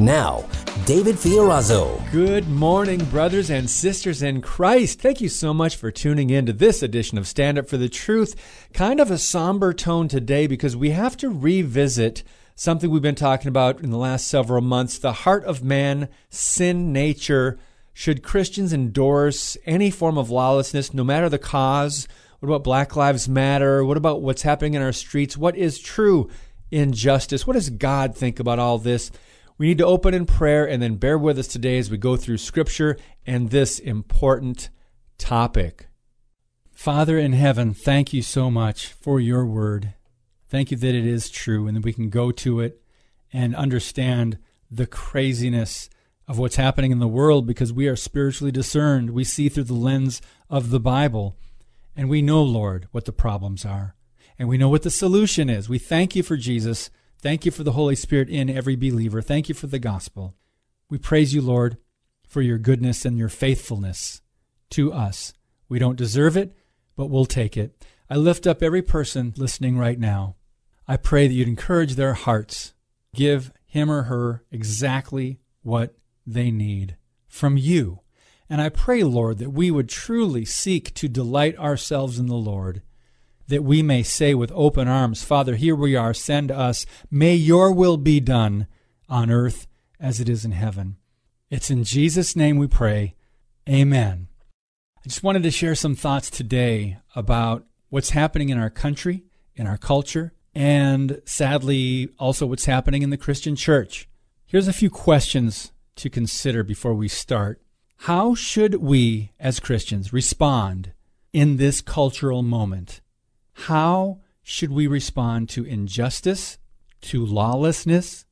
Now, David Fiorazo. Good morning, brothers and sisters in Christ. Thank you so much for tuning in to this edition of Stand Up for the Truth. Kind of a somber tone today because we have to revisit something we've been talking about in the last several months the heart of man, sin nature. Should Christians endorse any form of lawlessness, no matter the cause? What about Black Lives Matter? What about what's happening in our streets? What is true injustice? What does God think about all this? We need to open in prayer and then bear with us today as we go through Scripture and this important topic. Father in heaven, thank you so much for your word. Thank you that it is true and that we can go to it and understand the craziness of what's happening in the world because we are spiritually discerned. We see through the lens of the Bible. And we know, Lord, what the problems are. And we know what the solution is. We thank you for Jesus Thank you for the Holy Spirit in every believer. Thank you for the gospel. We praise you, Lord, for your goodness and your faithfulness to us. We don't deserve it, but we'll take it. I lift up every person listening right now. I pray that you'd encourage their hearts. Give him or her exactly what they need from you. And I pray, Lord, that we would truly seek to delight ourselves in the Lord that we may say with open arms, Father, here we are, send us. May your will be done on earth as it is in heaven. It's in Jesus' name we pray. Amen. I just wanted to share some thoughts today about what's happening in our country, in our culture, and sadly, also what's happening in the Christian church. Here's a few questions to consider before we start. How should we, as Christians, respond in this cultural moment? How should we respond to injustice, to lawlessness?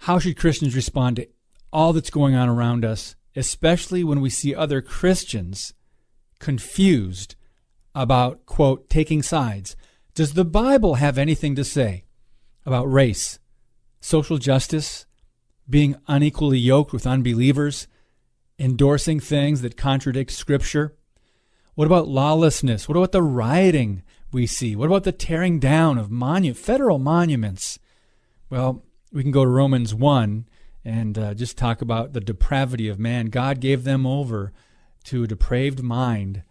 How should Christians respond to all that's going on around us, especially when we see other Christians confused about, quote, taking sides? Does the Bible have anything to say about race, social justice, being unequally yoked with unbelievers, endorsing things that contradict Scripture? What about lawlessness? What about the rioting we see? What about the tearing down of monu- federal monuments? Well, we can go to Romans 1 and uh, just talk about the depravity of man. God gave them over to a depraved mind.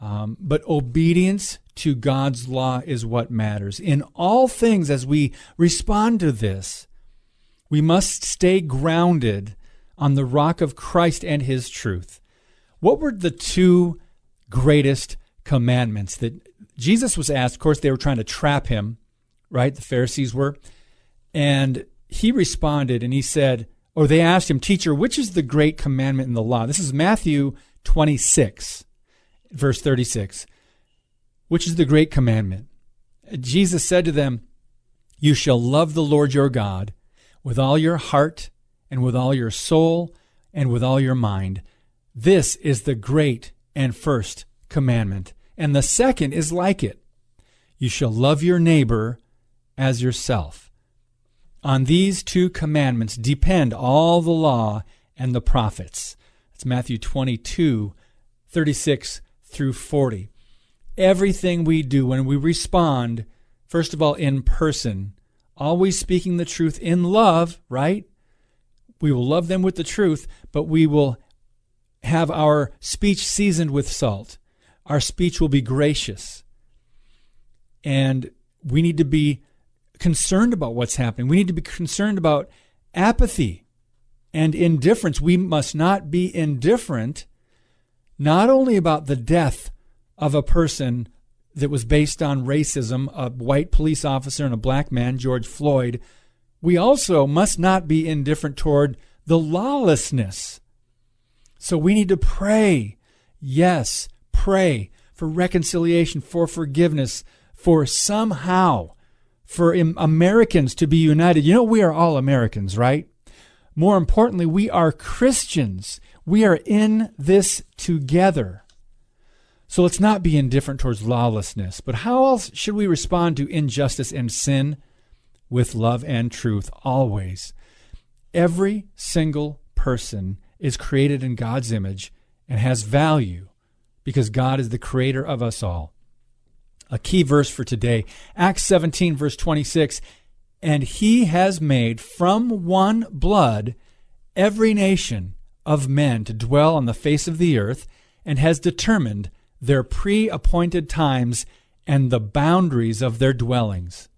Um, but obedience to God's law is what matters. In all things, as we respond to this, we must stay grounded on the rock of Christ and his truth. What were the two greatest commandments that Jesus was asked, of course, they were trying to trap him, right? The Pharisees were. And he responded and he said, or they asked him, Teacher, which is the great commandment in the law? This is Matthew 26, verse 36. Which is the great commandment? Jesus said to them, You shall love the Lord your God with all your heart and with all your soul and with all your mind. This is the great and first commandment. And the second is like it you shall love your neighbor as yourself. On these two commandments depend all the law and the prophets. That's Matthew 22, 36 through 40. Everything we do when we respond, first of all, in person, always speaking the truth in love, right? We will love them with the truth, but we will have our speech seasoned with salt our speech will be gracious. And we need to be concerned about what's happening. We need to be concerned about apathy and indifference. We must not be indifferent, not only about the death of a person that was based on racism, a white police officer and a black man, George Floyd. We also must not be indifferent toward the lawlessness. So we need to pray. Yes, pray for reconciliation, for forgiveness, for somehow for Americans to be united. You know, we are all Americans, right? More importantly, we are Christians. We are in this together. So let's not be indifferent towards lawlessness. But how else should we respond to injustice and sin? With love and truth, always. Every single person is created in God's image and has value because God is the creator of us all. A key verse for today, Acts 17, verse 26. And he has made from one blood every nation of men to dwell on the face of the earth, and has determined their pre appointed times and the boundaries of their dwellings.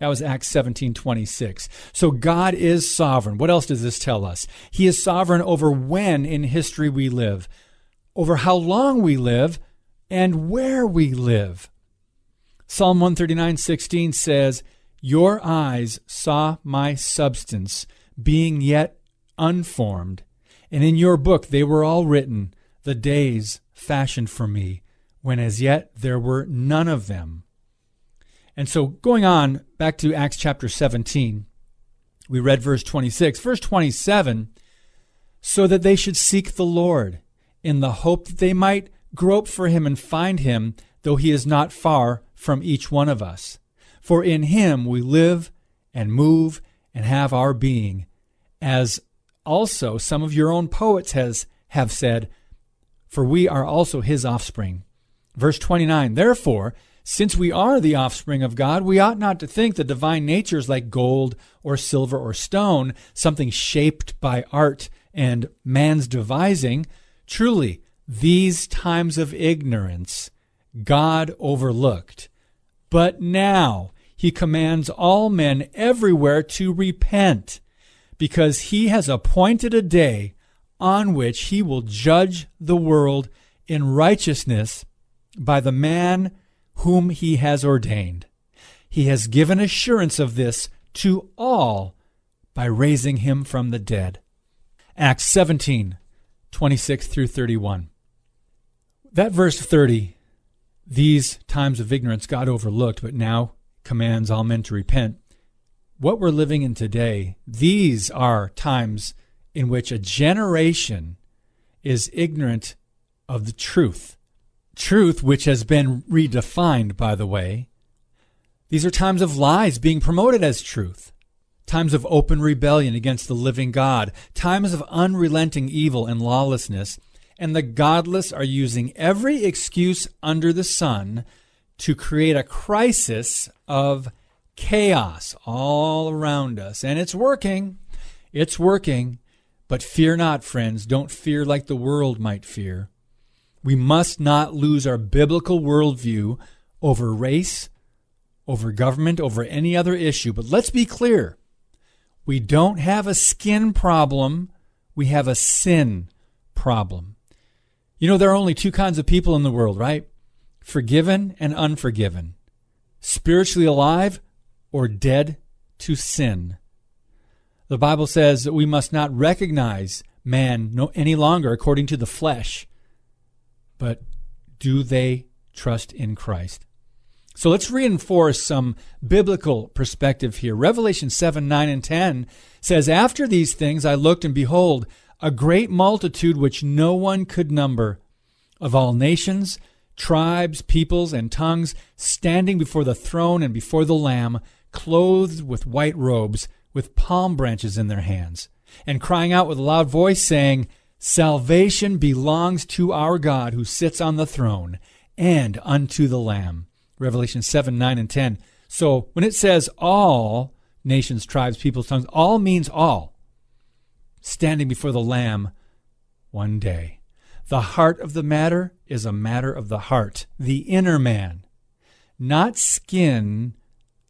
That was Acts 17 26. So God is sovereign. What else does this tell us? He is sovereign over when in history we live, over how long we live, and where we live. Psalm 139 16 says, Your eyes saw my substance, being yet unformed, and in your book they were all written, the days fashioned for me, when as yet there were none of them. And so, going on back to Acts chapter 17, we read verse 26. Verse 27 so that they should seek the Lord in the hope that they might grope for him and find him, though he is not far from each one of us. For in him we live and move and have our being, as also some of your own poets has have said, for we are also his offspring. Verse 29 Therefore, since we are the offspring of God, we ought not to think the divine nature is like gold or silver or stone, something shaped by art and man's devising. Truly, these times of ignorance God overlooked. But now he commands all men everywhere to repent, because he has appointed a day on which he will judge the world in righteousness by the man whom he has ordained. He has given assurance of this to all by raising him from the dead. Acts 17, 26 through 31. That verse 30, these times of ignorance God overlooked, but now commands all men to repent. What we're living in today, these are times in which a generation is ignorant of the truth truth, which has been redefined, by the way. These are times of lies being promoted as truth, times of open rebellion against the living God, times of unrelenting evil and lawlessness, and the godless are using every excuse under the sun to create a crisis of chaos all around us. And it's working. It's working. But fear not, friends. Don't fear like the world might fear. We must not lose our biblical worldview over race, over government, over any other issue. But let's be clear we don't have a skin problem, we have a sin problem. You know, there are only two kinds of people in the world, right? Forgiven and unforgiven, spiritually alive or dead to sin. The Bible says that we must not recognize man no, any longer according to the flesh but do they trust in Christ? So let's reinforce some biblical perspective here. Revelation 7, 9, and 10 says, After these things I looked, and behold, a great multitude which no one could number, of all nations, tribes, peoples, and tongues, standing before the throne and before the Lamb, clothed with white robes, with palm branches in their hands, and crying out with a loud voice, saying, Salvation belongs to our God who sits on the throne and unto the Lamb. Revelation 7, 9, and 10. So when it says all nations, tribes, peoples, tongues, all means all. Standing before the Lamb one day. The heart of the matter is a matter of the heart, the inner man, not skin,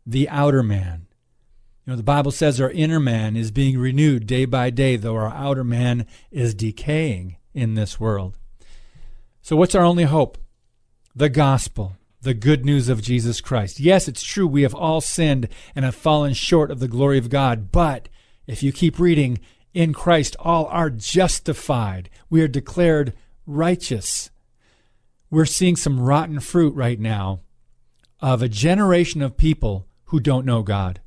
the outer man. You know, the Bible says our inner man is being renewed day by day, though our outer man is decaying in this world. So, what's our only hope? The gospel, the good news of Jesus Christ. Yes, it's true, we have all sinned and have fallen short of the glory of God, but if you keep reading, in Christ all are justified. We are declared righteous. We're seeing some rotten fruit right now of a generation of people who don't know God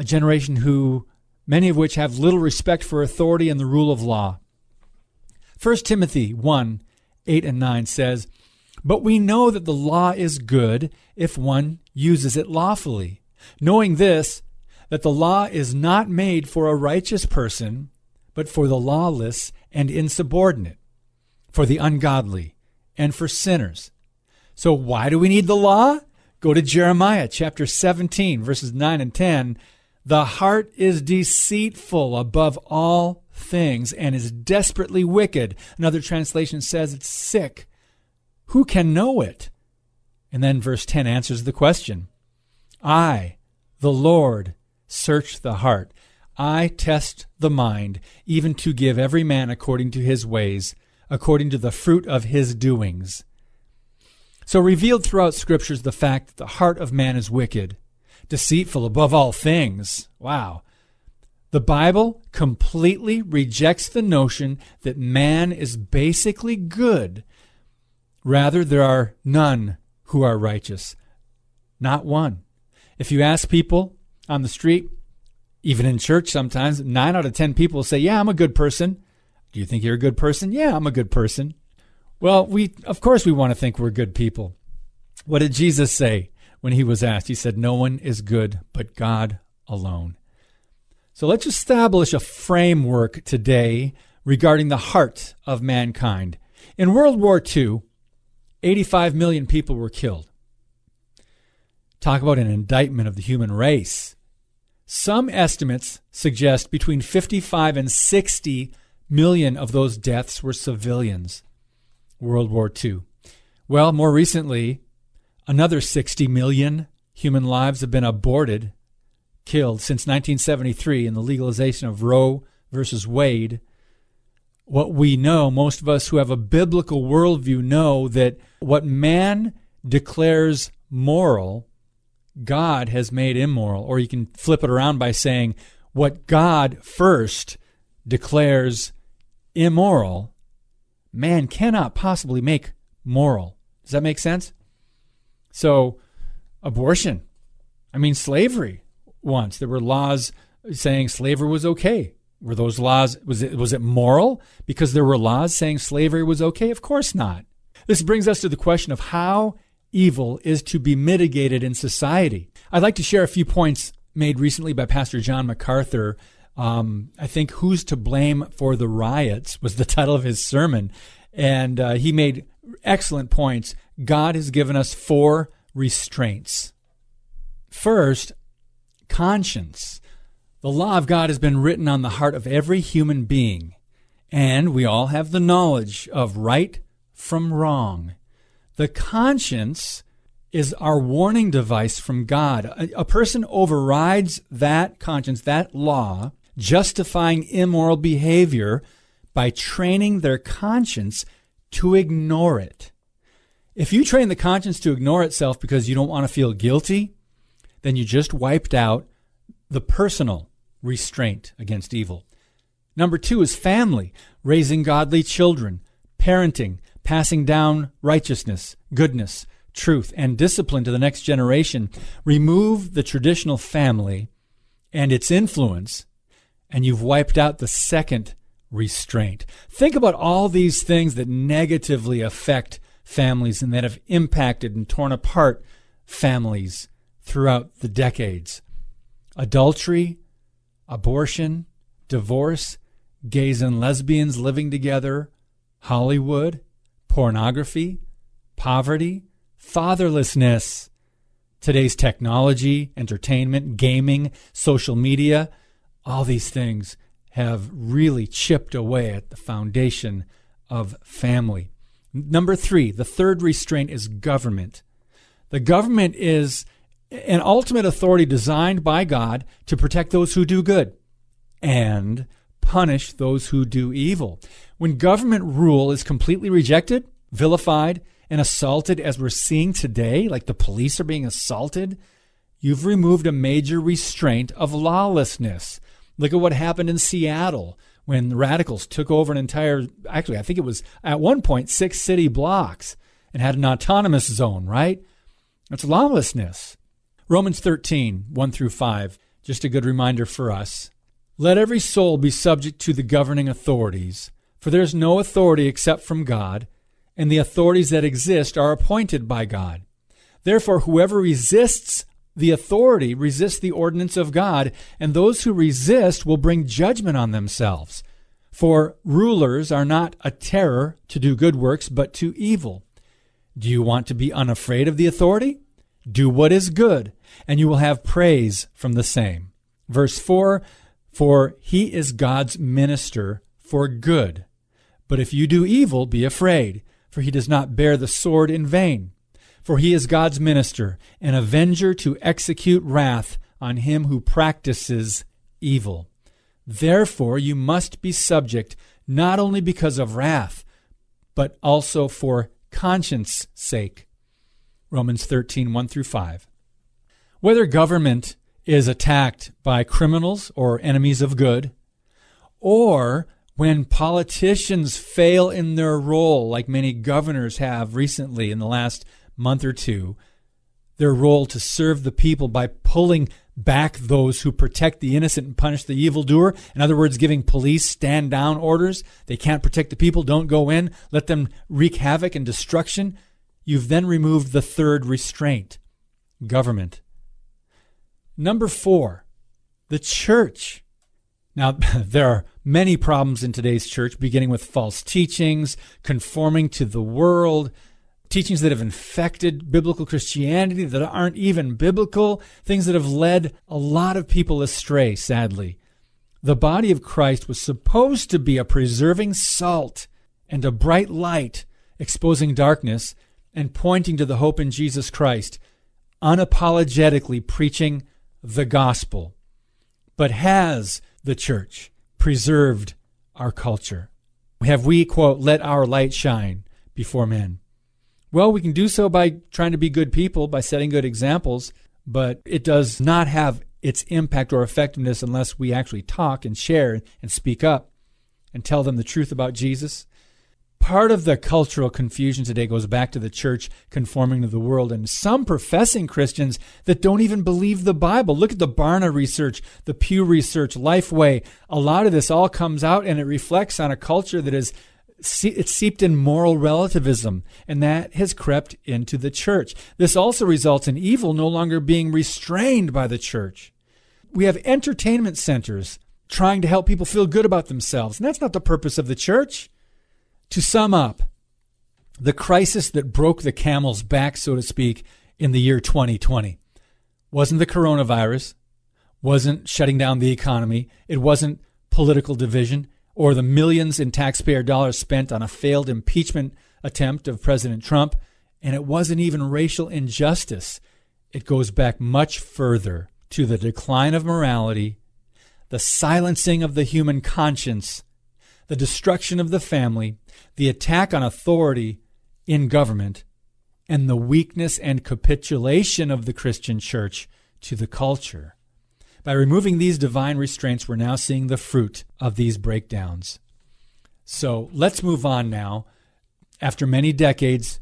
a generation who many of which have little respect for authority and the rule of law. 1 Timothy 1 8 and 9 says, But we know that the law is good if one uses it lawfully, knowing this, that the law is not made for a righteous person, but for the lawless and insubordinate, for the ungodly, and for sinners. So, why do we need the law? Go to Jeremiah chapter 17, verses 9 and 10. The heart is deceitful above all things and is desperately wicked. Another translation says it's sick. Who can know it? And then verse 10 answers the question I, the Lord, search the heart. I test the mind, even to give every man according to his ways, according to the fruit of his doings. So, revealed throughout scriptures the fact that the heart of man is wicked, deceitful above all things. Wow. The Bible completely rejects the notion that man is basically good. Rather, there are none who are righteous. Not one. If you ask people on the street, even in church sometimes, nine out of ten people say, Yeah, I'm a good person. Do you think you're a good person? Yeah, I'm a good person. Well, we of course we want to think we're good people. What did Jesus say when he was asked? He said, No one is good but God alone. So let's establish a framework today regarding the heart of mankind. In World War II, 85 million people were killed. Talk about an indictment of the human race. Some estimates suggest between 55 and 60 million of those deaths were civilians. World War II. Well, more recently, another 60 million human lives have been aborted killed since 1973 in the legalization of Roe versus Wade. What we know, most of us who have a biblical worldview know that what man declares moral, God has made immoral. Or you can flip it around by saying, what God first declares immoral, man cannot possibly make moral. Does that make sense? So, abortion, I mean, slavery, once. There were laws saying slavery was okay. Were those laws was it was it moral because there were laws saying slavery was okay? Of course not. This brings us to the question of how evil is to be mitigated in society. I'd like to share a few points made recently by Pastor John MacArthur. Um, I think "Who's to Blame for the Riots" was the title of his sermon, and uh, he made excellent points. God has given us four restraints. First, conscience. The law of God has been written on the heart of every human being, and we all have the knowledge of right from wrong. The conscience is our warning device from God. A, a, person overrides that conscience, that law, justifying immoral behavior by training their conscience to ignore it. If you train the conscience to ignore itself because you don't want to feel guilty, then you just wiped out the personal restraint against evil. Number two is family, raising godly children, parenting, passing down righteousness, goodness, truth, and discipline to the next generation. Remove the traditional family and its influence, and you've wiped out the second restraint. Think about all these things that negatively affect families and that have impacted and torn apart families throughout the decades adultery, abortion, divorce, gays and lesbians living together, Hollywood, pornography, poverty, fatherlessness, today's technology, entertainment, gaming, social media, all these things have really chipped away at the foundation of family. Number three, the third restraint is government. The government is an ultimate authority designed by God to protect those who do good and punish those who do evil. When government rule is completely rejected, vilified, and assaulted, as we're seeing today, like the police are being assaulted, you've removed a major restraint of lawlessness. Look at what happened in Seattle when the radicals took over an entire, actually, I think it was at one point six city blocks and had an autonomous zone, right? That's lawlessness. Romans 13, 1 through 5, just a good reminder for us. Let every soul be subject to the governing authorities, for there is no authority except from God, and the authorities that exist are appointed by God. Therefore, whoever resists the authority resists the ordinance of God, and those who resist will bring judgment on themselves. For rulers are not a terror to do good works, but to evil. Do you want to be unafraid of the authority? Do what is good, and you will have praise from the same. Verse 4 For he is God's minister for good. But if you do evil, be afraid, for he does not bear the sword in vain. For he is God's minister, an avenger to execute wrath on him who practices evil. Therefore, you must be subject not only because of wrath, but also for conscience sake. Romans 13, 1 through 5. Whether government is attacked by criminals or enemies of good, or when politicians fail in their role, like many governors have recently in the last month or two, their role to serve the people by pulling back those who protect the innocent and punish the evildoer. In other words, giving police stand down orders. They can't protect the people, don't go in, let them wreak havoc and destruction. You've then removed the third restraint government. Number four, the church. Now, there are many problems in today's church, beginning with false teachings, conforming to the world, teachings that have infected biblical Christianity that aren't even biblical, things that have led a lot of people astray, sadly. The body of Christ was supposed to be a preserving salt and a bright light, exposing darkness and pointing to the hope in Jesus Christ, unapologetically preaching the gospel. But has the church preserved our culture? Have we, quote, let our light shine before men? Well, we can do so by trying to be good people, by setting good examples, but it does not have its impact or effectiveness unless we actually talk and share and speak up and tell them the truth about Jesus. Part of the cultural confusion today goes back to the church conforming to the world and some professing Christians that don't even believe the Bible. Look at the Barna research, the Pew research, Lifeway. A lot of this all comes out and it reflects on a culture that is it's seeped in moral relativism, and that has crept into the church. This also results in evil no longer being restrained by the church. We have entertainment centers trying to help people feel good about themselves, and that's not the purpose of the church. To sum up, the crisis that broke the camel's back, so to speak, in the year 2020 wasn't the coronavirus, wasn't shutting down the economy, it wasn't political division, or the millions in taxpayer dollars spent on a failed impeachment attempt of President Trump, and it wasn't even racial injustice. It goes back much further to the decline of morality, the silencing of the human conscience, the destruction of the family, the attack on authority in government, and the weakness and capitulation of the Christian church to the culture. By removing these divine restraints, we're now seeing the fruit of these breakdowns. So let's move on now. After many decades,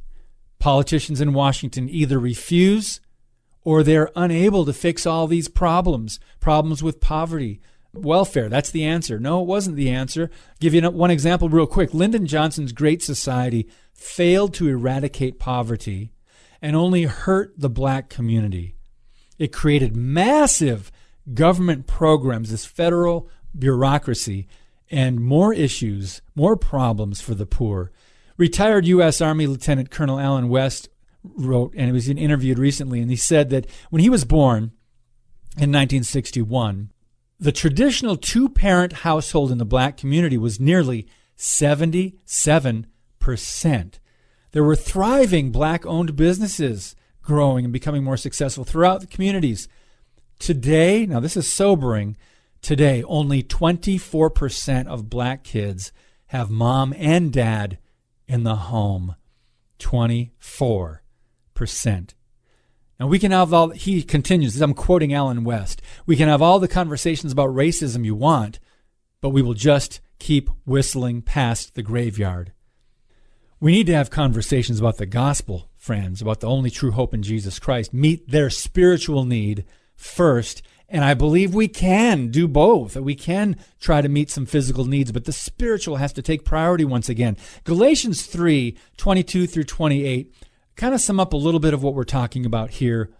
politicians in Washington either refuse or they're unable to fix all these problems problems with poverty, welfare. That's the answer. No, it wasn't the answer. I'll give you one example real quick. Lyndon Johnson's Great Society failed to eradicate poverty and only hurt the black community. It created massive government programs, this federal bureaucracy, and more issues, more problems for the poor. Retired U.S. Army Lieutenant Colonel Allen West wrote, and he was interviewed recently, and he said that when he was born in 1961, the traditional two parent household in the black community was nearly 77%. There were thriving black owned businesses growing and becoming more successful throughout the communities. Today, now this is sobering. Today, only 24% of black kids have mom and dad in the home. 24%. Now we can have all, he continues, I'm quoting Allen West, we can have all the conversations about racism you want, but we will just keep whistling past the graveyard. We need to have conversations about the gospel, friends, about the only true hope in Jesus Christ, meet their spiritual need first And I believe we can do both. that We can try to meet some physical needs, but the spiritual has to take priority once again. Galatians 3 22 through 28 kind of sum up a little bit of what we're talking about here.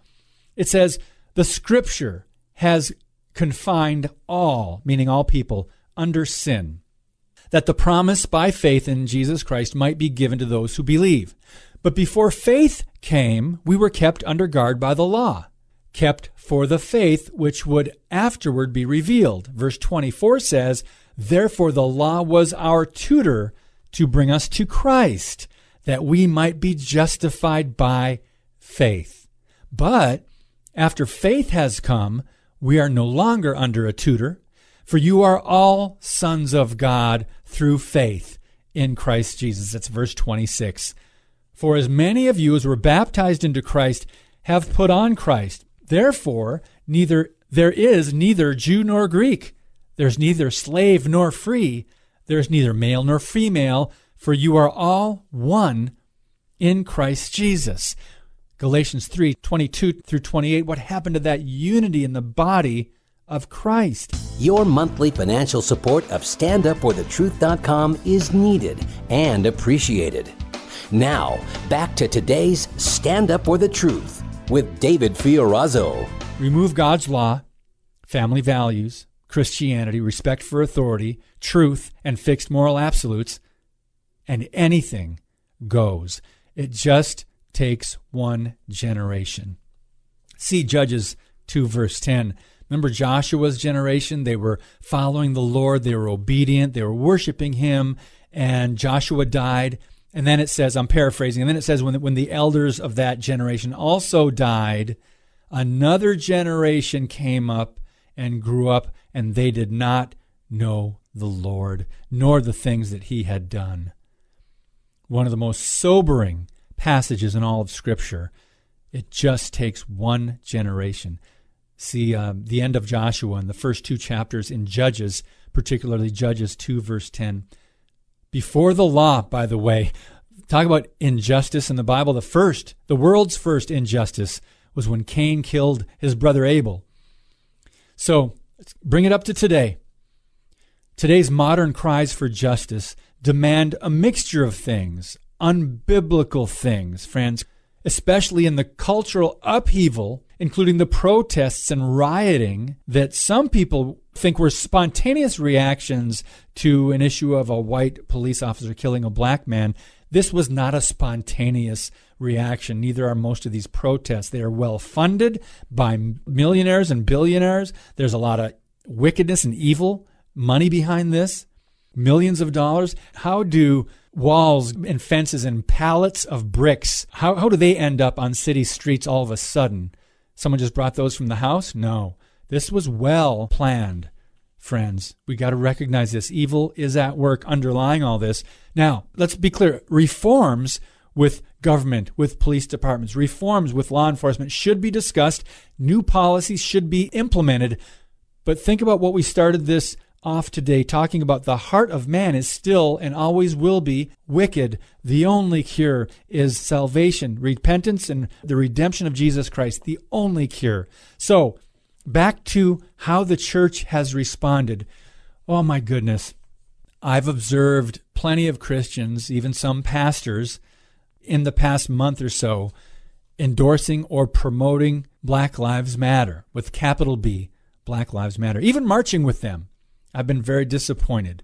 It says, The scripture has confined all, meaning all people, under sin, that the promise by faith in Jesus Christ might be given to those who believe. But before faith came, we were kept under guard by the law kept for the faith which would afterward be revealed. Verse 24 says, Therefore the law was our tutor to bring us to Christ, that we might be justified by faith. But after faith has come, we are no longer under a tutor, for you are all sons of God through faith in Christ Jesus. That's verse 26. For as many of you as were baptized into Christ have put on Christ. Therefore, neither there is neither Jew nor Greek. There's neither slave nor free. There's neither male nor female, for you are all one in Christ Jesus. Galatians 3 22 through 28. What happened to that unity in the body of Christ? Your monthly financial support of StandUpForTheTruth.com is needed and appreciated. Now, back to today's Stand Up for the Truth with David Fiorazo. Remove God's law, family values, Christianity, respect for authority, truth, and fixed moral absolutes, and anything goes. It just takes one generation. See Judges 2, verse 10. Remember Joshua's generation? They were following the Lord, they were obedient, they were worshiping Him, and Joshua died. And then it says, I'm paraphrasing, and then it says, when, when the elders of that generation also died, another generation came up and grew up, and they did not know the Lord, nor the things that he had done. One of the most sobering passages in all of Scripture. It just takes one generation. See uh, the end of Joshua and the first two chapters in Judges, particularly Judges 2, verse 10 before the law, by the way. Talk about injustice in the Bible. The first, the world's first injustice was when Cain killed his brother Abel. So bring it up to today. Today's modern cries for justice demand a mixture of things, unbiblical things, friends, especially in the cultural upheaval, including the protests and rioting that some people think were spontaneous reactions to an issue of a white police officer killing a black man. This was not a spontaneous reaction. Neither are most of these protests. They are well funded by millionaires and billionaires. There's a lot of wickedness and evil money behind this, millions of dollars. How do walls and fences and pallets of bricks, how, how do they end up on city streets all of a sudden? Someone just brought those from the house? No. This was well planned, friends. We got to recognize this. Evil is at work underlying all this. Now, let's be clear reforms with government, with police departments, reforms with law enforcement should be discussed. New policies should be implemented. But think about what we started this off today talking about the heart of man is still and always will be wicked. The only cure is salvation, repentance, and the redemption of Jesus Christ. The only cure. So, back to how the church has responded. Oh my goodness. I've observed plenty of Christians, even some pastors, in the past month or so, endorsing or promoting Black Lives Matter with capital B, Black Lives Matter, even marching with them. I've been very disappointed.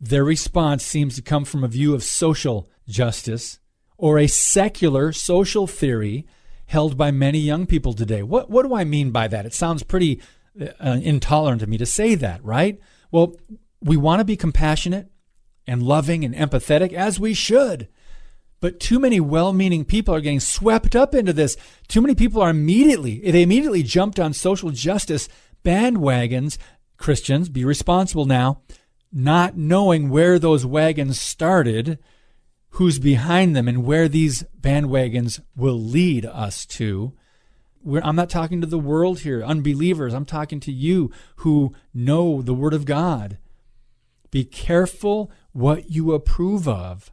Their response seems to come from a view of social justice or a secular social theory held by many young people today. What, what do I mean by that? It sounds pretty uh, intolerant of me to say that, right? Well, we want to be compassionate and loving and empathetic, as we should. But too many well meaning people are getting swept up into this. Too many people are immediately, they immediately jumped on social justice bandwagons. Christians, be responsible now, not knowing where those wagons started who's behind them and where these bandwagons will lead us to. We're, I'm not talking to the world here, unbelievers. I'm talking to you who know the Word of God. Be careful what you approve of.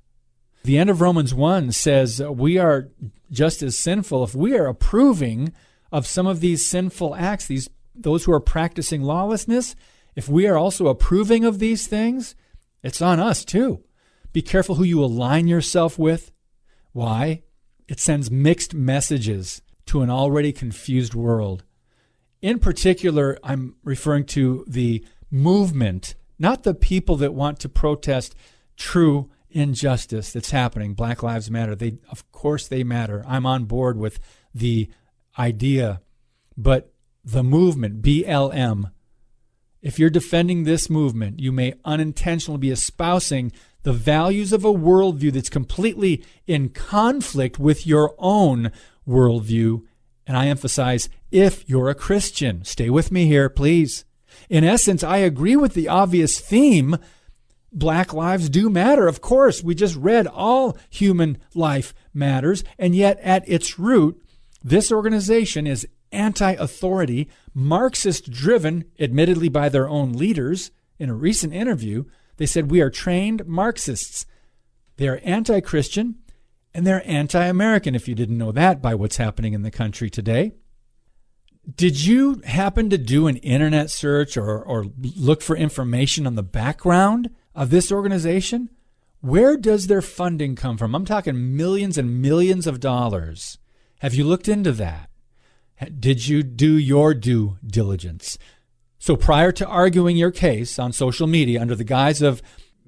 The end of Romans 1 says uh, we are just as sinful if we are approving of some of these sinful acts, these those who are practicing lawlessness, if we are also approving of these things, it's on us too. Be careful who you align yourself with. Why? It sends mixed messages to an already confused world. In particular, I'm referring to the movement, not the people that want to protest true injustice that's happening. Black Lives Matter. They of course they matter. I'm on board with the idea, but the movement, BLM, if you're defending this movement, you may unintentionally be espousing the values of a worldview that's completely in conflict with your own worldview. And I emphasize if you're a Christian. Stay with me here, please. In essence, I agree with the obvious theme. Black lives do matter. Of course, we just read all human life matters. And yet, at its root, this organization is anti authority, Marxist driven, admittedly by their own leaders. In a recent interview, they said, We are trained Marxists. They are anti Christian and they're anti American, if you didn't know that by what's happening in the country today. Did you happen to do an internet search or, or look for information on the background of this organization? Where does their funding come from? I'm talking millions and millions of dollars. Have you looked into that? Did you do your due diligence? So prior to arguing your case on social media under the guise of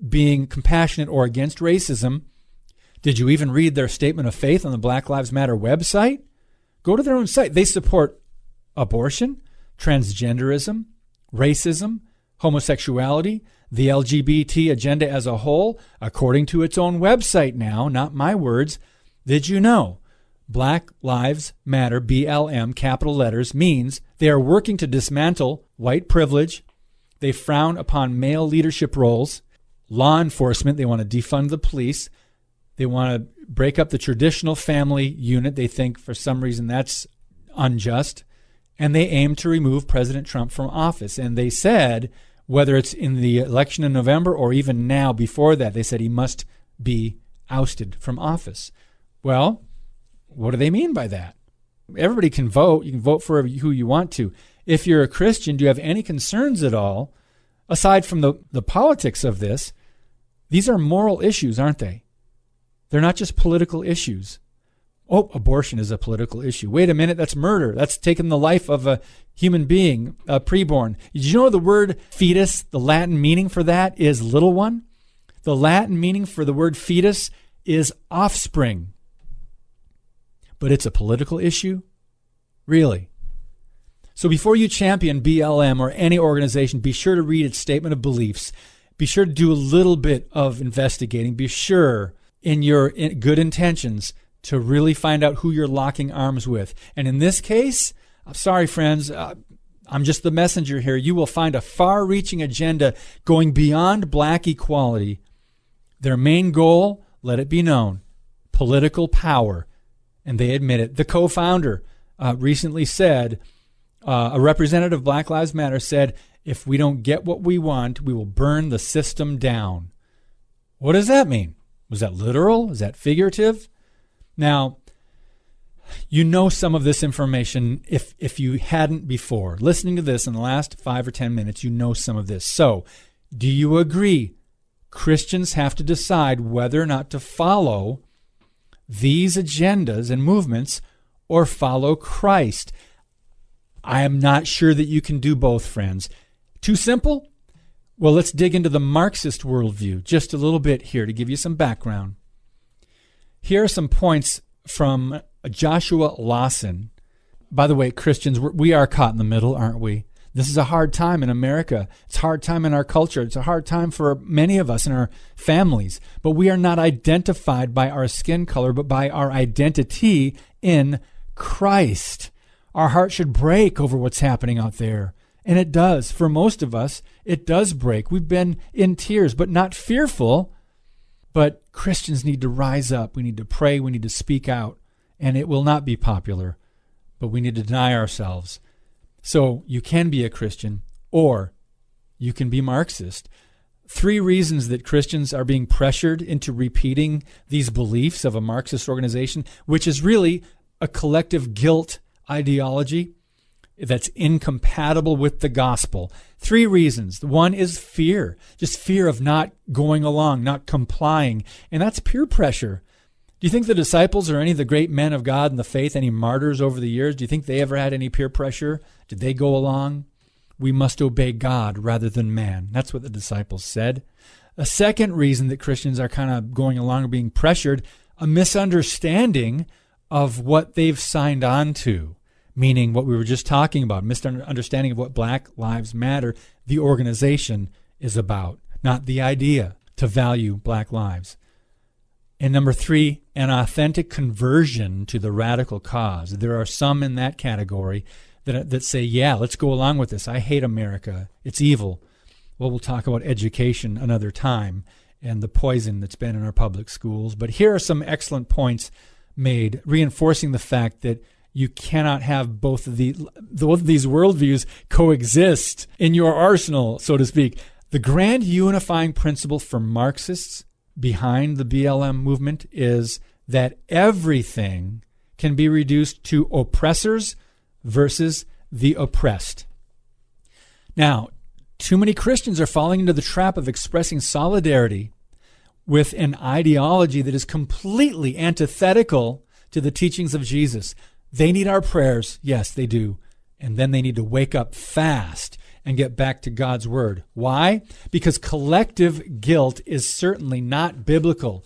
being compassionate or against racism, did you even read their statement of faith on the Black Lives Matter website? Go to their own site. They support abortion, transgenderism, racism, homosexuality, the LGBT agenda as a whole, according to its own website now, not my words. Did you know Black Lives Matter, BLM, capital letters, means they are working to dismantle white privilege. They frown upon male leadership roles. Law enforcement, they want to defund the police. They want to break up the traditional family unit. They think for some reason that's unjust. And they aim to remove President Trump from office. And they said, whether it's in the election in November or even now before that, they said he must be ousted from office. Well, what do they mean by that? Everybody can vote. You can vote for who you want to. If you're a Christian, do you have any concerns at all, aside from the, the politics of this? These are moral issues, aren't they? They're not just political issues. Oh, abortion is a political issue. Wait a minute, that's murder. That's taking the life of a human being, a preborn. Did you know the word fetus, the Latin meaning for that is little one? The Latin meaning for the word fetus is offspring but it's a political issue? Really? So before you champion BLM or any organization, be sure to read its statement of beliefs. Be sure to do a little bit of investigating. Be sure in your good intentions to really find out who you're locking arms with. And in this case, I'm sorry, friends, uh, I'm just the messenger here. You will find a far reaching agenda going beyond black equality. Their main goal, let it be known, political power and they admit it. The co founder uh, recently said, uh, a representative of Black Lives Matter said, if we don't get what we want, we will burn the system down. What does that mean? Was that literal? Is that figurative? Now, you know some of this information if if you hadn't before. Listening to this in the last 5 or 10 minutes, you know some of this. So, do you agree Christians have to decide whether or not to follow these agendas and movements or follow Christ. I am not sure that you can do both, friends. Too simple? Well, let's dig into the Marxist worldview just a little bit here to give you some background. Here are some points from Joshua Lawson. By the way, Christians, we are caught in the middle, aren't we? This is a hard time in America. It's a hard time in our culture. It's a hard time for many of us in our families. But we are not identified by our skin color, but by our identity in Christ. Our heart should break over what's happening out there. And it does. For most of us, it does break. We've been in tears, but not fearful. But Christians need to rise up. We need to pray. We need to speak out. And it will not be popular, but we need to deny ourselves so you can be a Christian or you can be Marxist. Three reasons that Christians are being pressured into repeating these beliefs of a Marxist organization, which is really a collective guilt ideology. that's incompatible with the gospel. Three reasons. One is fear, just fear of not going along, not complying. And that's peer pressure. You think the disciples or any of the great men of God in the faith, any martyrs over the years, do you think they ever had any peer pressure? Did they go along? We must obey God rather than man. That's what the disciples said. A second reason that Christians are kind of going along or being pressured, a misunderstanding of what they've signed on to meaning what we were just talking about, misunderstanding of what Black Lives Matter, the organization, is about, not the idea to value black lives. And number three, an authentic conversion to the radical cause. There are some in that category that, that say, yeah, let's go along with this. I hate America. It's evil. Well, we'll talk about education another time and the poison that's been in our public schools. But here are some excellent points made, reinforcing the fact that you cannot have both of the both of these worldviews coexist in your arsenal, so to speak. The grand unifying principle for Marxists behind the BLM movement is that everything can be reduced to oppressors versus the oppressed. Now, too many Christians are falling into the trap of expressing solidarity with an ideology that is completely antithetical to the teachings of Jesus. They need our prayers. Yes, they do. And then they need to wake up fast and get back to God's word. Why? Because collective guilt is certainly not biblical.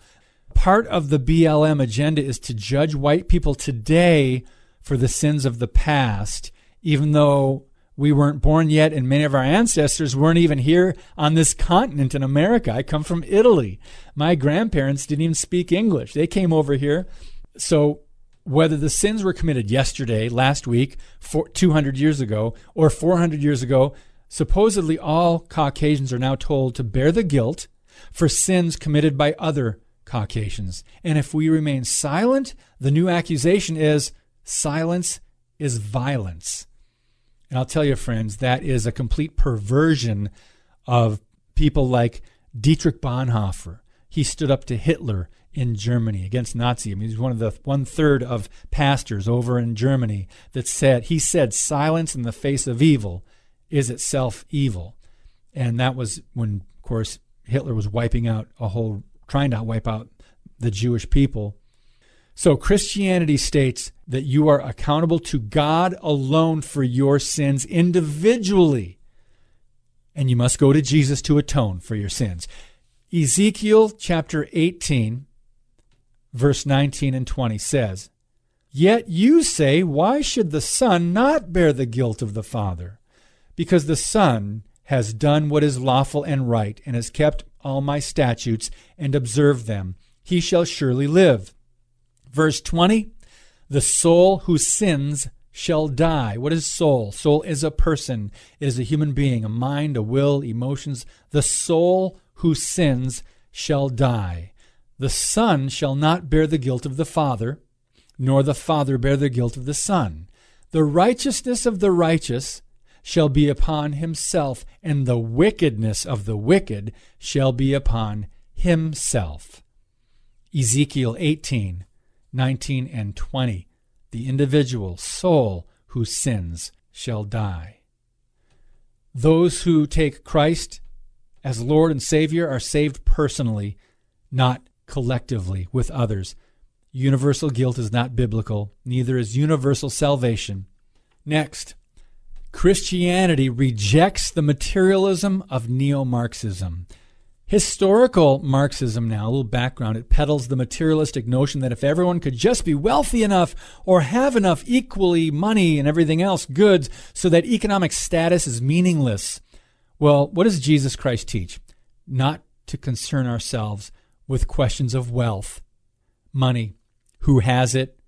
Part of the BLM agenda is to judge white people today for the sins of the past, even though we weren't born yet and many of our ancestors weren't even here on this continent in America. I come from Italy. My grandparents didn't even speak English. They came over here. So whether the sins were committed yesterday, last week, 200 years ago, or 400 years ago, supposedly all Caucasians are now told to bear the guilt for sins committed by other Caucasians. And if we remain silent, the new accusation is silence is violence. And I'll tell you, friends, that is a complete perversion of people like Dietrich Bonhoeffer. He stood up to Hitler in Germany against Nazi. I mean, he's one of the one third of pastors over in Germany that said he said silence in the face of evil is itself evil, and that was when, of course, Hitler was wiping out a whole, trying to wipe out the Jewish people. So Christianity states that you are accountable to God alone for your sins individually. And you must go to Jesus to atone for your sins. Ezekiel chapter 18 verse 19 and 20 says, Yet you say, Why should the Son not bear the guilt of the Father? Because the Son has done what is lawful and right, and has kept all my statutes and observed them. He shall surely live. Verse 20 The soul who sins shall die. What is soul? Soul is a person, it is a human being, a mind, a will, emotions. The soul who sins shall die. The Son shall not bear the guilt of the Father, nor the Father bear the guilt of the Son. The righteousness of the righteous shall be upon himself, and the wickedness of the wicked shall be upon himself. Ezekiel 18, 19, and 20. The individual soul who sins shall die. Those who take Christ as Lord and Savior are saved personally, not collectively with others. Universal guilt is not biblical, neither is universal salvation. Next, Christianity rejects the materialism of neo Marxism. Historical Marxism, now, a little background, it peddles the materialistic notion that if everyone could just be wealthy enough or have enough equally money and everything else, goods, so that economic status is meaningless. Well, what does Jesus Christ teach? Not to concern ourselves with questions of wealth, money, who has it,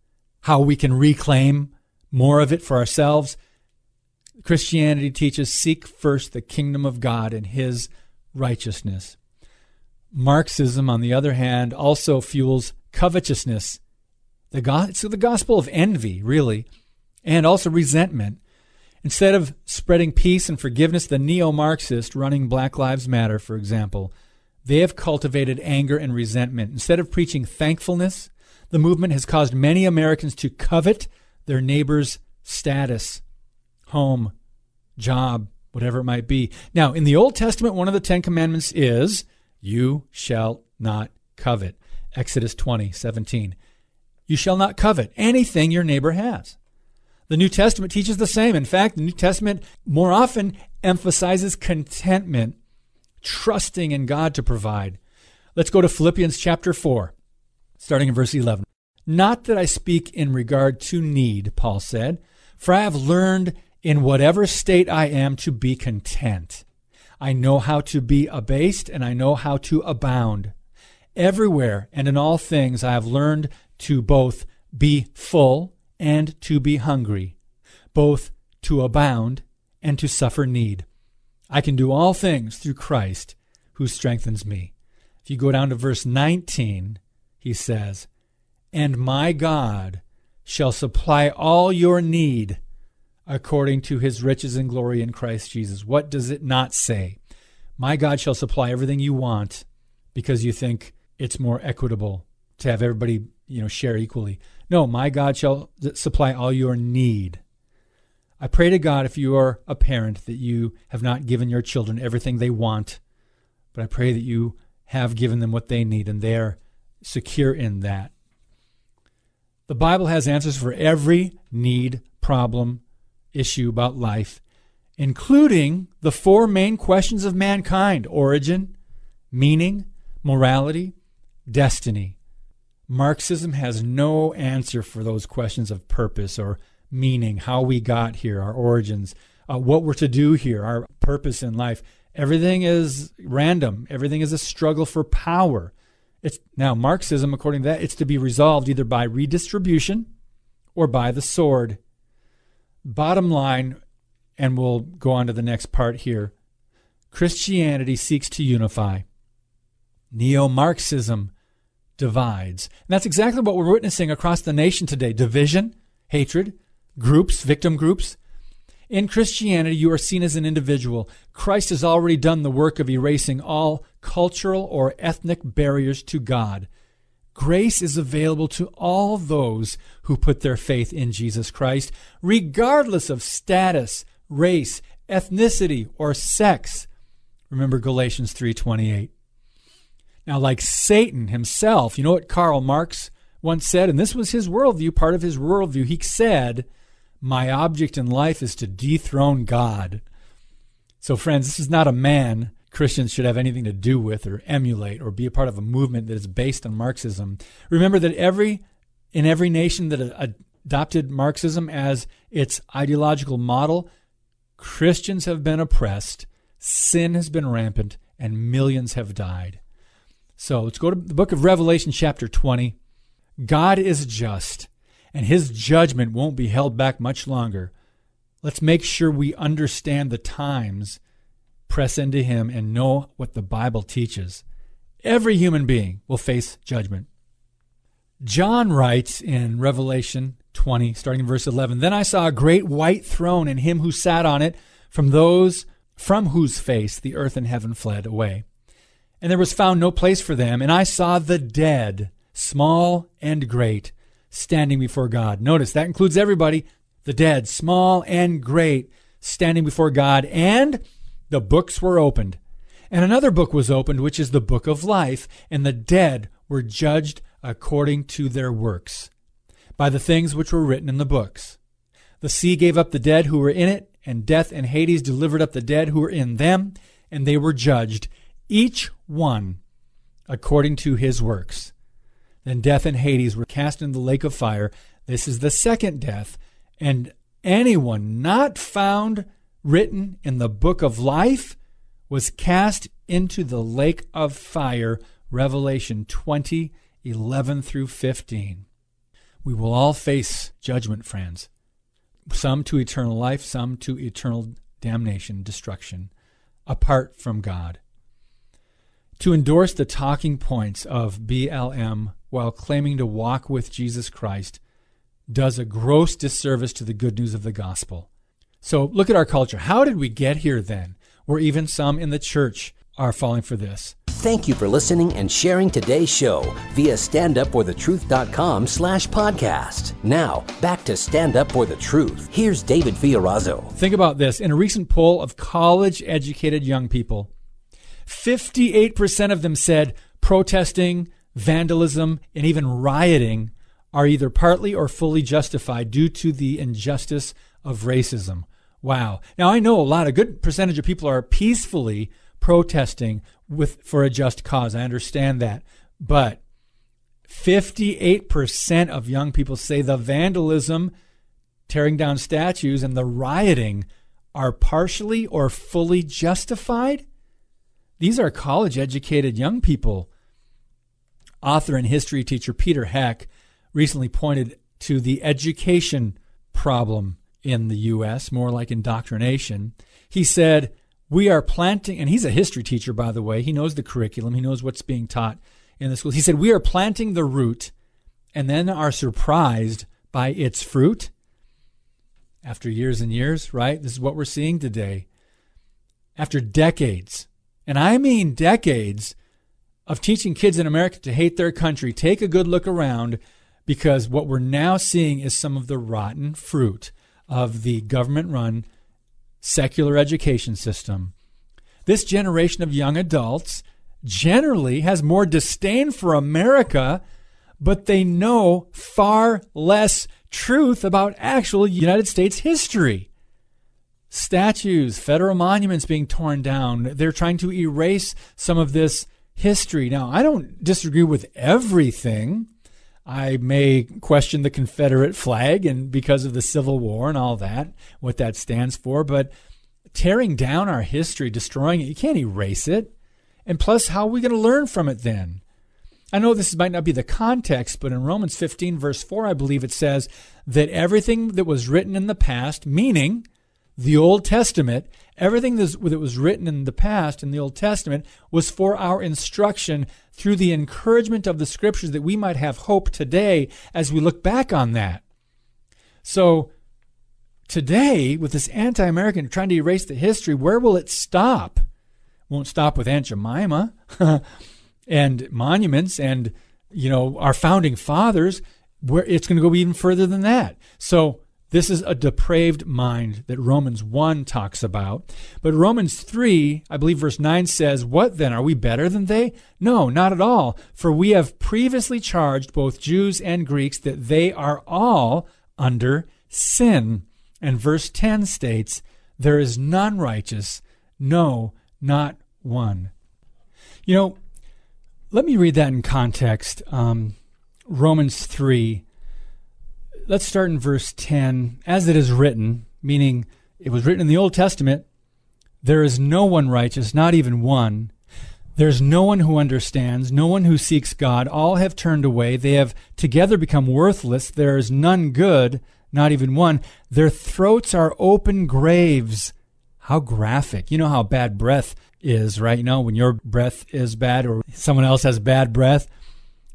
how we can reclaim more of it for ourselves. Christianity teaches seek first the kingdom of God and his righteousness. Marxism, on the other hand, also fuels covetousness. The go- it's the gospel of envy, really, and also resentment. Instead of spreading peace and forgiveness, the neo Marxist running Black Lives Matter, for example, they have cultivated anger and resentment. Instead of preaching thankfulness, the movement has caused many Americans to covet their neighbor's status, home, job, whatever it might be. Now, in the Old Testament, one of the Ten Commandments is, You shall not covet. Exodus 20, 17. You shall not covet anything your neighbor has. The New Testament teaches the same. In fact, the New Testament more often emphasizes contentment, trusting in God to provide. Let's go to Philippians chapter 4, starting in verse 11. Not that I speak in regard to need, Paul said, for I have learned in whatever state I am to be content. I know how to be abased and I know how to abound. Everywhere and in all things I have learned to both be full and to be hungry, both to abound and to suffer need. I can do all things through Christ who strengthens me. If you go down to verse 19, he says, And my God shall supply all your need according to his riches and glory in Christ Jesus. What does it not say? My God shall supply everything you want because you think it's more equitable to have everybody, you know, share equally. No, my God shall supply all your need. I pray to God if you are a parent that you have not given your children everything they want, but I pray that you have given them what they need and they are secure in that. The Bible has answers for every need, problem, issue about life, including the four main questions of mankind origin, meaning, morality, destiny. Marxism has no answer for those questions of purpose or meaning, how we got here, our origins, uh, what we're to do here, our purpose in life. Everything is random. Everything is a struggle for power. It's now Marxism, according to that, it's to be resolved either by redistribution or by the sword. Bottom line, and we'll go on to the next part here Christianity seeks to unify. Neo Marxism divides. And that's exactly what we're witnessing across the nation today division, hatred, groups, victim groups. In Christianity, you are seen as an individual. Christ has already done the work of erasing all cultural or ethnic barriers to God. Grace is available to all those who put their faith in Jesus Christ, regardless of status, race, ethnicity, or sex. Remember Galatians 3:28. Now, like Satan himself, you know what Karl Marx once said, and this was his worldview, part of his worldview. He said, My object in life is to dethrone God. So, friends, this is not a man Christians should have anything to do with or emulate or be a part of a movement that is based on Marxism. Remember that every in every nation that adopted Marxism as its ideological model, Christians have been oppressed, sin has been rampant, and millions have died. So let's go to the book of Revelation, chapter 20. God is just, and his judgment won't be held back much longer. Let's make sure we understand the times press into Him and know what the Bible teaches. Every human being will face judgment. John writes in Revelation 20, starting in verse 11 Then I saw a great white throne and him who sat on it, from those from whose face the earth and heaven fled away. And there was found no place for them. And I saw the dead, small and great, standing before God. Notice that includes everybody the dead, small and great, standing before God. And the books were opened. And another book was opened, which is the book of life, and the dead were judged according to their works, by the things which were written in the books. The sea gave up the dead who were in it, and death and Hades delivered up the dead who were in them, and they were judged, each one according to his works. Then death and Hades were cast into the lake of fire. This is the second death, and anyone not found written in the book of life was cast into the lake of fire. Revelation 20, 11 through 15. We will all face judgment, friends. Some to eternal life, some to eternal damnation, destruction, apart from God. To endorse the talking points of BLM while claiming to walk with Jesus Christ does a gross disservice to the good news of the gospel. So look at our culture. How did we get here then? Where even some in the church are falling for this. Thank you for listening and sharing today's show via standupforthetruth.com slash podcast. Now, back to Stand Up For The Truth. Here's David Fiorazo. Think about this. In a recent poll of college educated young people, 58% of them said protesting, vandalism, and even rioting are either partly or fully justified due to the injustice of racism. Wow. Now I know a lot, a good percentage of people are peacefully protesting with for a just cause. I understand that. But 58% of young people say the vandalism, tearing down statues, and the rioting are partially or fully justified. These are college educated young people. Author and history teacher Peter Heck recently pointed to the education problem in the U.S., more like indoctrination. He said, We are planting, and he's a history teacher, by the way. He knows the curriculum, he knows what's being taught in the schools. He said, We are planting the root and then are surprised by its fruit after years and years, right? This is what we're seeing today. After decades, and I mean decades, of teaching kids in America to hate their country, take a good look around because what we're now seeing is some of the rotten fruit of the government run secular education system. This generation of young adults generally has more disdain for America, but they know far less truth about actual United States history. Statues, federal monuments being torn down, they're trying to erase some of this history. Now, I don't disagree with everything. I may question the Confederate flag and because of the Civil War and all that, what that stands for, but tearing down our history, destroying it, you can't erase it. And plus, how are we going to learn from it then? I know this might not be the context, but in Romans 15, verse 4, I believe it says that everything that was written in the past, meaning the Old Testament, everything that was written in the past in the Old Testament was for our instruction through the encouragement of the scriptures that we might have hope today as we look back on that. So, today, with this anti American trying to erase the history, where will it stop? won't stop with Aunt Jemima and monuments and, you know, our founding fathers. Where it's going to go even further than that. So, this is a depraved mind that Romans 1 talks about. But Romans 3, I believe verse 9 says, What then? Are we better than they? No, not at all. For we have previously charged both Jews and Greeks that they are all under sin. And verse 10 states, There is none righteous, no, not one. You know, let me read that in context. Um, Romans 3 let's start in verse 10. As it is written, meaning it was written in the Old Testament, there is no one righteous, not even one. There's no one who understands, no one who seeks God. All have turned away. They have together become worthless. There is none good, not even one. Their throats are open graves. How graphic. You know how bad breath is, right? Know, when your breath is bad or someone else has bad breath.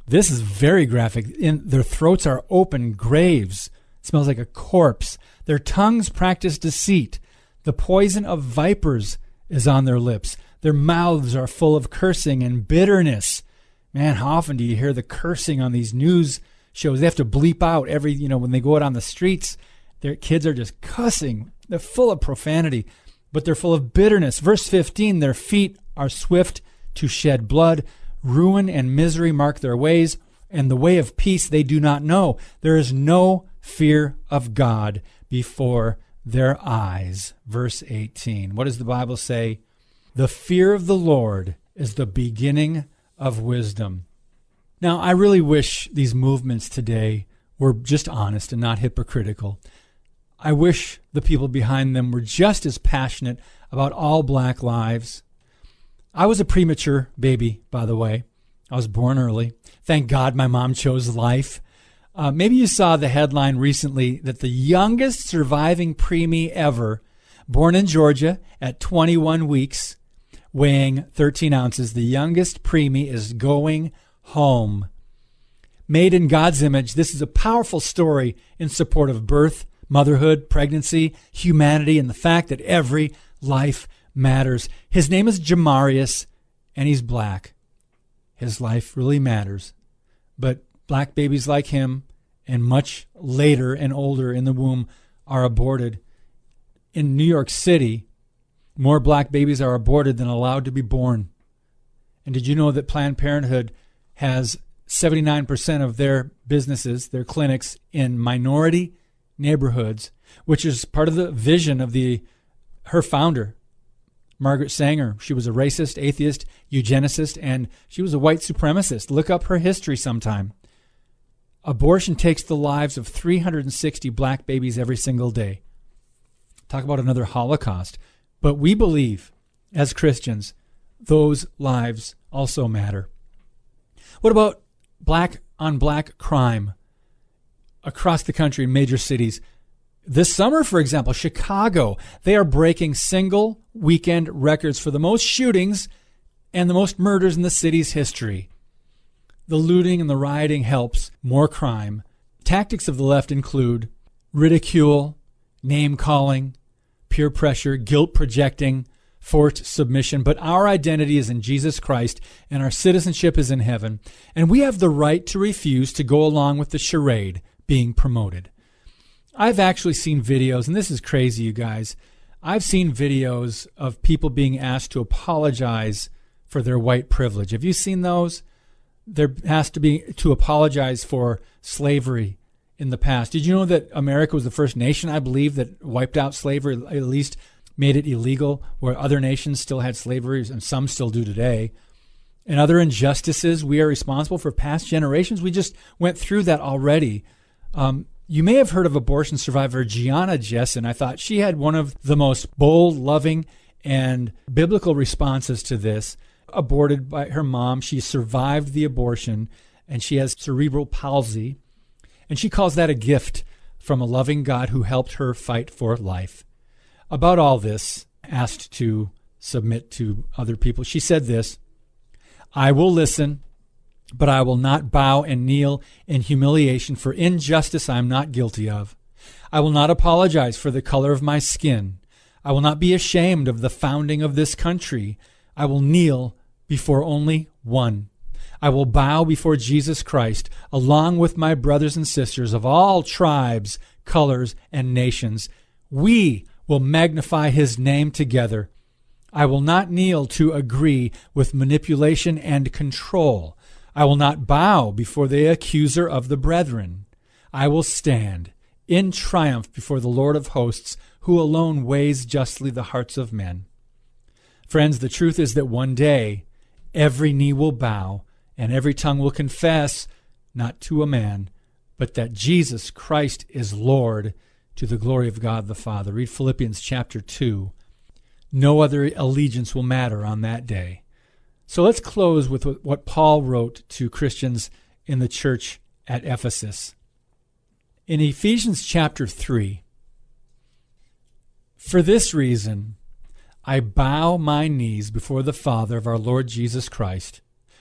This is very graphic. In, their throats are open graves. It smells like a corpse. Their tongues practice deceit. The poison of vipers is on their lips. Their mouths are full of cursing and bitterness. Man, how often do you hear the cursing on these news shows? They have to bleep out every, you know, when they go out on the streets, their kids are just cussing. They're full of profanity, but they're full of bitterness. Verse 15 their feet are swift to shed blood. Ruin and misery mark their ways, and the way of peace they do not know. There is no fear of God before their eyes. Verse 18. What does the Bible say? The fear of the Lord is the beginning of wisdom. Now, I really wish these movements today were just honest and not hypocritical. I wish the people behind them were just as passionate about all black lives I was a premature baby, by the way. I was born early. Thank God my mom chose life. Uh, maybe you saw the headline recently that the youngest surviving preemie ever, born in Georgia at 21 weeks, weighing 13 ounces, the youngest preemie is going home. Made in God's image, this is a powerful story in support of birth, motherhood, pregnancy, humanity, and the fact that every life matters. His name is Jamarius, and he's black. his life really matters. But black babies like him and much later and older in the womb are aborted. In New York City, more black babies are aborted than allowed to be born. And did you know that Planned Parenthood has 79% of their businesses, their clinics, in minority neighborhoods, which is part of the vision of the her founder, Margaret Sanger. She was a racist, atheist, eugenicist, and she was a white supremacist. Look up her history sometime. Abortion takes the lives of 360 black babies every single day. Talk about another Holocaust. But we believe, as Christians, those lives also matter. What about black on black crime across the country in major cities? This summer, for example, Chicago, they are breaking single weekend records for the most shootings and the most murders in the city's history. The looting and the rioting helps more crime. Tactics of the left include ridicule, name calling, peer pressure, guilt projecting, forced submission. But our identity is in Jesus Christ and our citizenship is in heaven. And we have the right to refuse to go along with the charade being promoted. I've actually seen videos, and this is crazy, you guys. I've seen videos of people being asked to apologize for their white privilege. Have you seen those? there has to be to apologize for slavery in the past. Did you know that America was the first nation, I believe, that wiped out slavery, at least made it illegal, where other nations still had slavery and some still do today? And other injustices we are responsible for past generations. We just went through that already. Um, you may have heard of abortion survivor Gianna Jessen. I thought she had one of the most bold, loving, and biblical responses to this aborted by her mom. She survived the abortion and she has cerebral palsy. And she calls that a gift from a loving God who helped her fight for life. About all this, asked to submit to other people, she said this I will listen, but I will not bow and kneel in humiliation for injustice I am not guilty of. I will not apologize for the color of my skin. I will not be ashamed of the founding of this country. I will kneel before only one. I will bow before Jesus Christ, along with my brothers and sisters of all tribes, colors, and nations. We will magnify his name together. I will not kneel to agree with manipulation and control. I will not bow before the accuser of the brethren. I will stand in triumph before the Lord of hosts, who alone weighs justly the hearts of men. Friends, the truth is that one day every knee will bow and every tongue will confess, not to a man, but that Jesus Christ is Lord to the glory of God the Father. Read Philippians chapter 2. No other allegiance will matter on that day. So let's close with what Paul wrote to Christians in the church at Ephesus. In Ephesians chapter 3, for this reason, I bow my knees before the Father of our Lord Jesus Christ,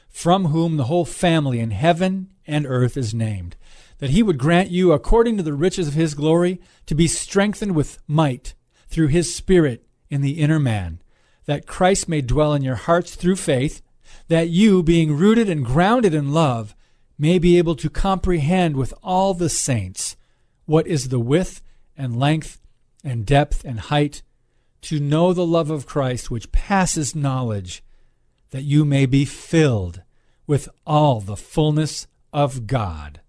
from whom the whole family in heaven and earth is named, that he would grant you, according to the riches of his glory, to be strengthened with might through his Spirit in the inner man, that Christ may dwell in your hearts through faith, that you, being rooted and grounded in love, may be able to comprehend with all the saints what is the width and length and depth and height to know the love of Christ which passes knowledge, that you may be filled with all the fullness of God.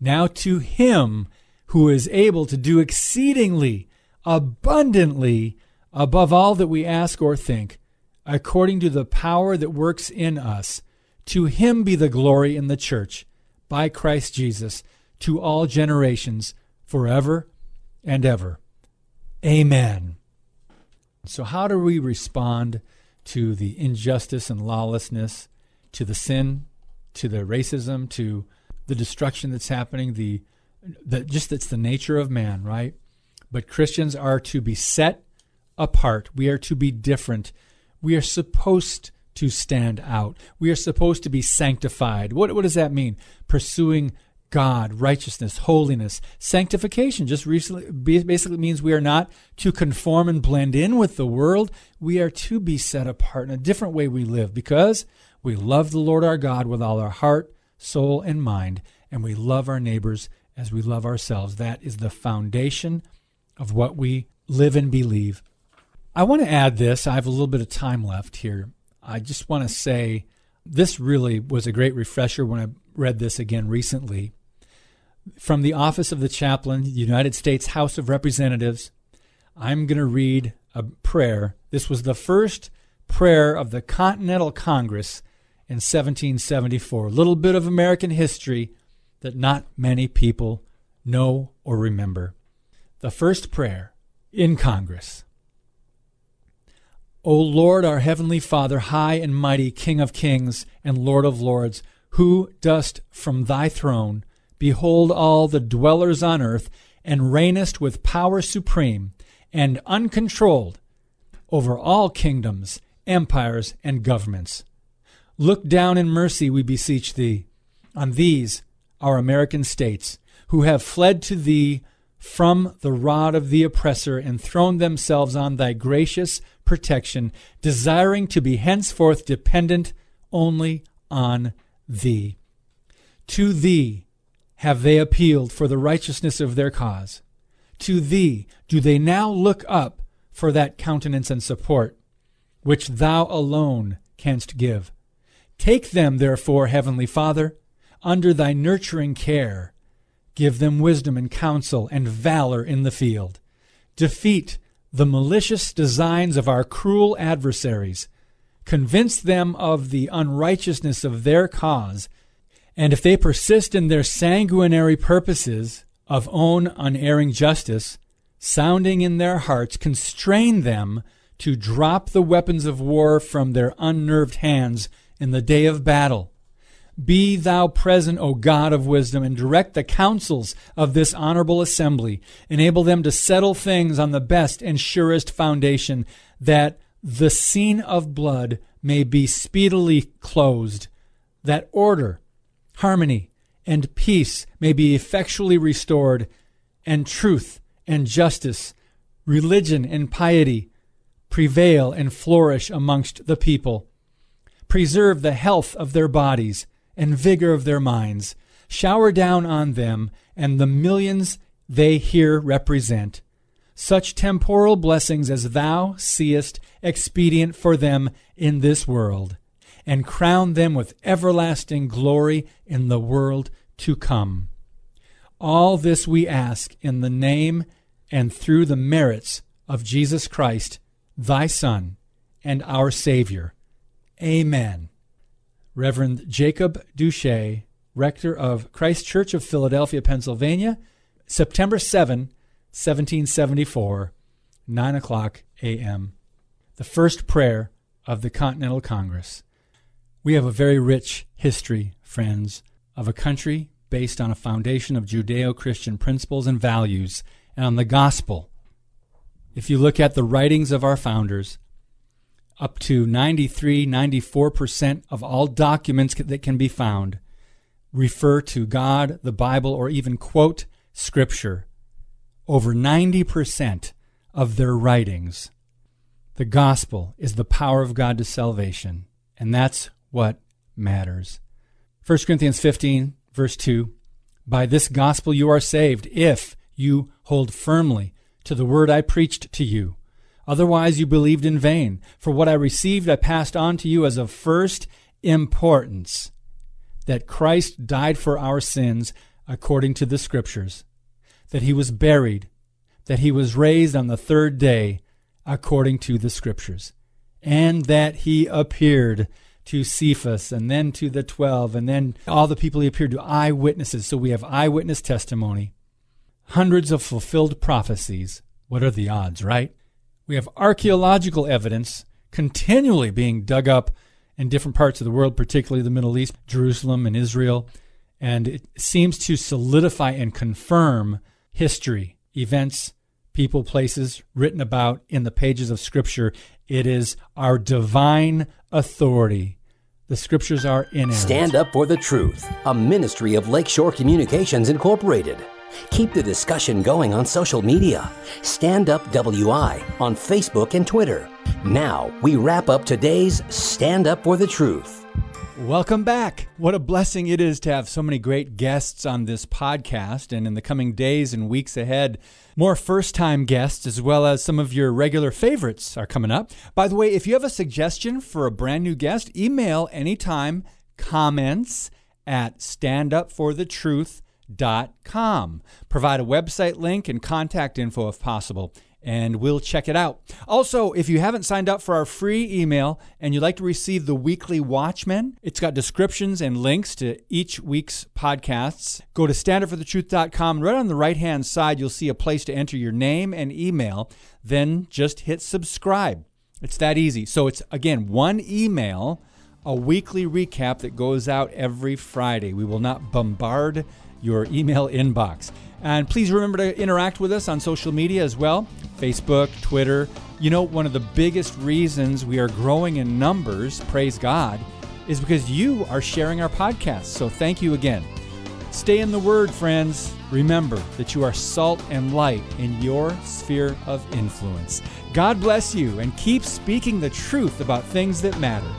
Now to him who is able to do exceedingly abundantly above all that we ask or think, according to the power that works in us, to him be the glory in the church by Christ Jesus to all generations forever and ever. Amen. So, how do we respond to the injustice and lawlessness, to the sin, to the racism, to the destruction that's happening? The, the just that's the nature of man, right? But Christians are to be set apart. We are to be different. We are supposed to stand out. We are supposed to be sanctified. What, what does that mean? Pursuing God, righteousness, holiness, sanctification just recently basically means we are not to conform and blend in with the world. We are to be set apart in a different way we live because We love the Lord our God with all our heart, soul, and mind, and we love our neighbors as we love ourselves. That is the foundation of what we live and believe. I want to add this. I have a little bit of time left here. I just want to say this really was a great refresher when I read this again recently. From the Office of the Chaplain, United States House of Representatives, I'm going to read a prayer. This was the first prayer of the Continental Congress in 1774. A little bit of American history that not many people know or remember. The first prayer in Congress. O Lord, our heavenly Father, high and mighty King of kings and Lord of lords, who dost from thy throne behold all the dwellers on earth, and reignest with power supreme and uncontrolled over all kingdoms, empires, and governments. Look down in mercy, we beseech thee, on these, our American states, who have fled to thee from the rod of the oppressor and thrown themselves on thy gracious protection, desiring to be henceforth dependent only on thee. To thee have they appealed for the righteousness of their cause. To thee do they now look up for that countenance and support which thou alone canst give. Take them, therefore, Heavenly Father, under thy nurturing care Give them wisdom and counsel and valor in the field. Defeat the malicious designs of our cruel adversaries. Convince them of the unrighteousness of their cause. And if they persist in their sanguinary purposes of own unerring justice, sounding in their hearts, constrain them to drop the weapons of war from their unnerved hands in the day of battle be thou present, O God of wisdom, and direct the counsels of this honorable assembly. Enable them to settle things on the best and surest foundation, that the scene of blood may be speedily closed, that order, harmony, and peace may be effectually restored, and truth and justice, religion and piety prevail and flourish amongst the people. Preserve the health of their bodies and vigor of their minds, shower down on them and the millions they here represent such temporal blessings as thou seest expedient for them in this world, and crown them with everlasting glory in the world to come. All this we ask in the name and through the merits of Jesus Christ, thy Son, and our Savior. Amen. Reverend Jacob Duche, rector of Christ Church of Philadelphia, Pennsylvania, September 7, 1774, 9 o'clock a.m. The first prayer of the Continental Congress. We have a very rich history, friends, of a country based on a foundation of Judeo Christian principles and values and on the gospel. If you look at the writings of our founders, up to 93, 94% of all documents that can be found refer to God, the Bible, or even quote Scripture. Over 90% of their writings, the gospel is the power of God to salvation, and that's what matters. 1 Corinthians 15, verse 2 By this gospel you are saved, if you hold firmly to the word I preached to you Otherwise, you believed in vain. For what I received, I passed on to you as of first importance that Christ died for our sins according to the Scriptures, that he was buried, that he was raised on the third day according to the Scriptures, and that he appeared to Cephas and then to the twelve, and then all the people he appeared to, eyewitnesses. So we have eyewitness testimony, hundreds of fulfilled prophecies. What are the odds, right? We have archaeological evidence continually being dug up in different parts of the world, particularly the Middle East, Jerusalem, and Israel. And it seems to solidify and confirm history, events, people, places written about in the pages of Scripture. It is our divine authority. The Scriptures are in it. Stand up for the truth, a ministry of Lakeshore Communications Incorporated. Keep the discussion going on social media. Stand Up WI on Facebook and Twitter. Now we wrap up today's Stand Up for the Truth. Welcome back. What a blessing it is to have so many great guests on this podcast. And in the coming days and weeks ahead, more first time guests, as well as some of your regular favorites, are coming up. By the way, if you have a suggestion for a brand new guest, email anytime comments at standupforthetruth.com. Provide a website link and contact info if possible and we'll check it out. Also, if you haven't signed up for our free email and you'd like to receive the weekly Watchmen, it's got descriptions and links to each week's podcasts. Go to standupforthetruth.com. Right on the right hand side, you'll see a place to enter your name and email. Then just hit subscribe. It's that easy. So it's, again, one email, a weekly recap that goes out every Friday. We will not bombard your email inbox. And please remember to interact with us on social media as well Facebook, Twitter. You know, one of the biggest reasons we are growing in numbers, praise God, is because you are sharing our podcast. So thank you again. Stay in the Word, friends. Remember that you are salt and light in your sphere of influence. God bless you and keep speaking the truth about things that matter.